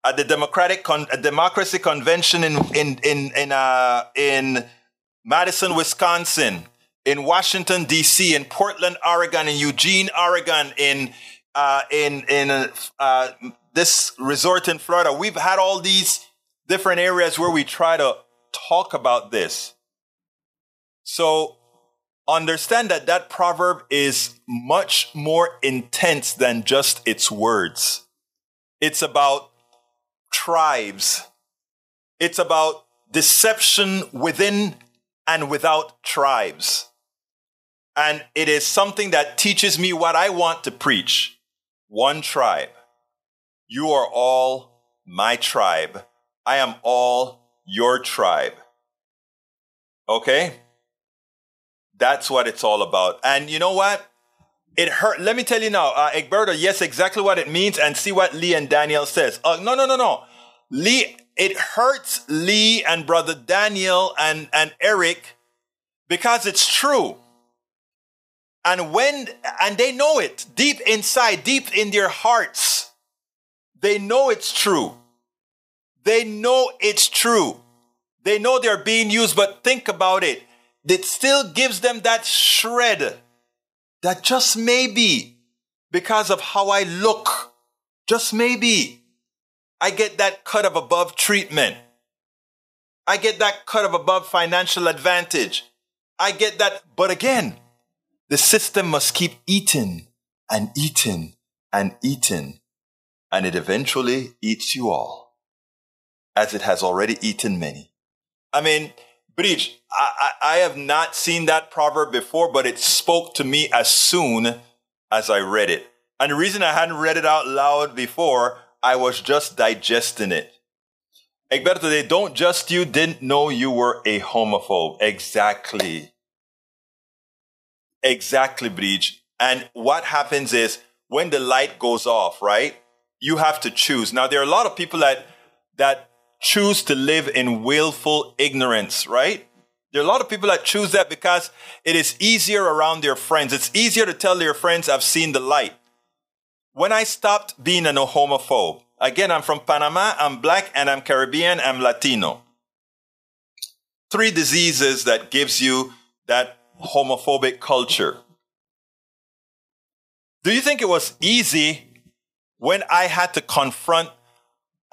at the Democratic Con- Democracy Convention in in in in, uh, in Madison, Wisconsin, in Washington D.C., in Portland, Oregon, in Eugene, Oregon, in uh, in in uh, this resort in Florida. We've had all these different areas where we try to talk about this. So understand that that proverb is much more intense than just its words. It's about tribes. It's about deception within and without tribes. And it is something that teaches me what I want to preach. One tribe. You are all my tribe. I am all your tribe. Okay? That's what it's all about. And you know what? It hurt. Let me tell you now, uh, Egberto, yes, exactly what it means, and see what Lee and Daniel says. Uh, no, no, no, no. Lee, it hurts Lee and brother Daniel and, and Eric because it's true. And when, and they know it deep inside, deep in their hearts. They know it's true. They know it's true. They know they're being used, but think about it. It still gives them that shred that just maybe because of how I look, just maybe I get that cut of above treatment. I get that cut of above financial advantage. I get that. But again, the system must keep eating and eating and eating, and it eventually eats you all, as it has already eaten many. I mean, Breach, I, I, I have not seen that proverb before, but it spoke to me as soon as I read it. And the reason I hadn't read it out loud before, I was just digesting it. Egberto, they don't just you didn't know you were a homophobe. Exactly. Exactly, Breach. And what happens is when the light goes off, right? You have to choose. Now, there are a lot of people that, that choose to live in willful ignorance, right? There are a lot of people that choose that because it is easier around their friends. It's easier to tell their friends, I've seen the light. When I stopped being a homophobe, again, I'm from Panama, I'm black, and I'm Caribbean, I'm Latino. Three diseases that gives you that homophobic culture. Do you think it was easy when I had to confront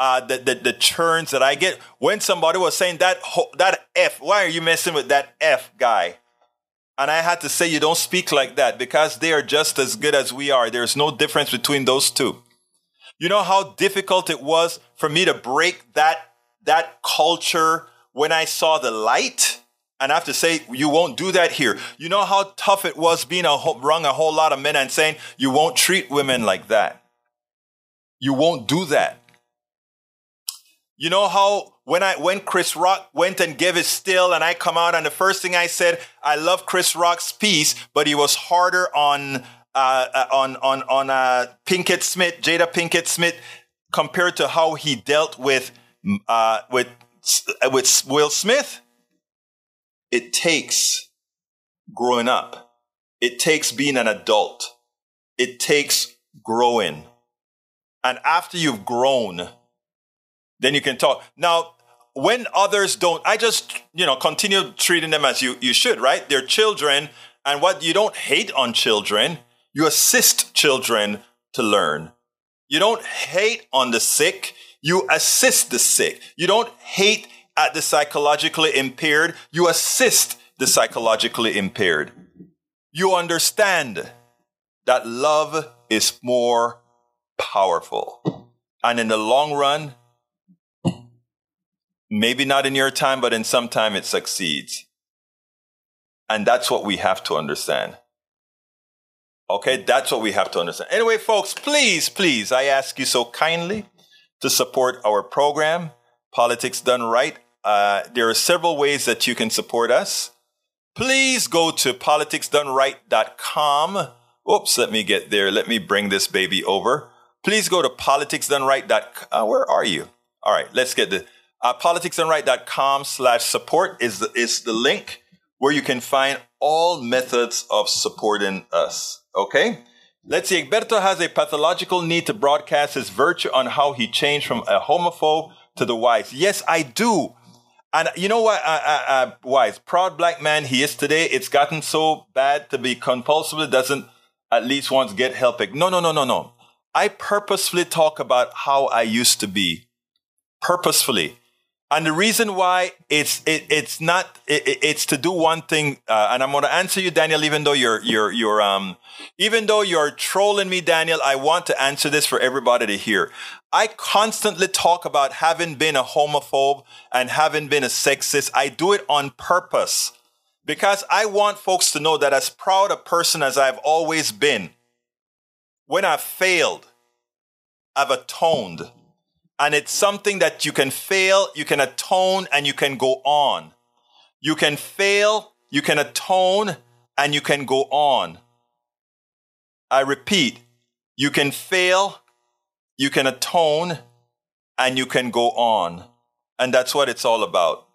uh, the, the, the churns that I get when somebody was saying that that F, why are you messing with that F guy? And I had to say, you don't speak like that because they are just as good as we are. There's no difference between those two. You know how difficult it was for me to break that, that culture when I saw the light? And I have to say, you won't do that here. You know how tough it was being a, wrong a whole lot of men and saying, you won't treat women like that. You won't do that. You know how when I when Chris Rock went and gave his still and I come out and the first thing I said, I love Chris Rock's piece, but he was harder on uh, uh on on on uh, Pinkett Smith, Jada Pinkett Smith, compared to how he dealt with uh, with uh, with Will Smith. It takes growing up. It takes being an adult. It takes growing. And after you've grown, then you can talk. Now, when others don't, I just, you know, continue treating them as you, you should, right? They're children. And what you don't hate on children, you assist children to learn. You don't hate on the sick, you assist the sick. You don't hate at the psychologically impaired, you assist the psychologically impaired. You understand that love is more powerful. And in the long run, maybe not in your time, but in some time it succeeds. And that's what we have to understand. Okay, that's what we have to understand. Anyway, folks, please, please, I ask you so kindly to support our program, Politics Done Right. Uh, there are several ways that you can support us. Please go to politicsdoneright.com. Oops, let me get there. Let me bring this baby over. Please go to politicsdoneright.com. Uh, where are you? All right, let's get the uh, politicsdoneright.com slash support is the, is the link where you can find all methods of supporting us. Okay? Let's see. Egberto has a pathological need to broadcast his virtue on how he changed from a homophobe to the wise. Yes, I do. And you know what, uh, uh, uh, wise, proud black man he is today. It's gotten so bad to be compulsively doesn't at least once get help. No, no, no, no, no. I purposefully talk about how I used to be. Purposefully. And the reason why it's it, it's not it, it's to do one thing, uh, and I'm going to answer you, Daniel. Even though you're you're you're um even though you're trolling me, Daniel, I want to answer this for everybody to hear. I constantly talk about having been a homophobe and having been a sexist. I do it on purpose because I want folks to know that as proud a person as I've always been, when I've failed, I've atoned and it's something that you can fail, you can atone, and you can go on. You can fail, you can atone, and you can go on. I repeat, you can fail, you can atone, and you can go on. And that's what it's all about.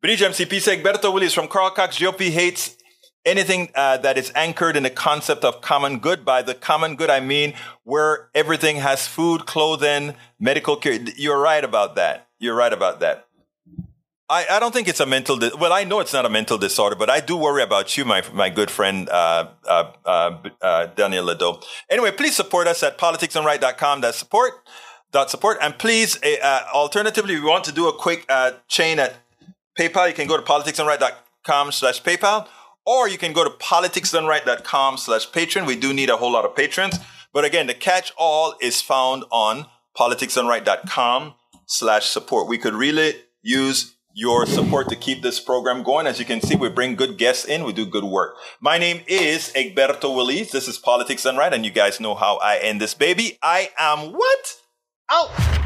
Bridge MCP Egberto Willies from Carl Cox GOP hates anything uh, that is anchored in the concept of common good. By the common good, I mean where everything has food, clothing, medical care. You're right about that. You're right about that. I, I don't think it's a mental. Di- well, I know it's not a mental disorder, but I do worry about you, my my good friend uh, uh, uh, uh Daniel Lado. Anyway, please support us at politicsdoneright.com. That's support dot support, and please, uh, uh, alternatively, if you want to do a quick chain at PayPal, you can go to politicsdoneright.com slash PayPal or you can go to politicsdoneright.com slash patron. We do need a whole lot of patrons. But again, the catch all is found on politicsdoneright.com slash support. We could really use your support to keep this program going. As you can see, we bring good guests in. We do good work. My name is Egberto Willies. This is Politics Done Right. And you guys know how I end this baby. I am what? Out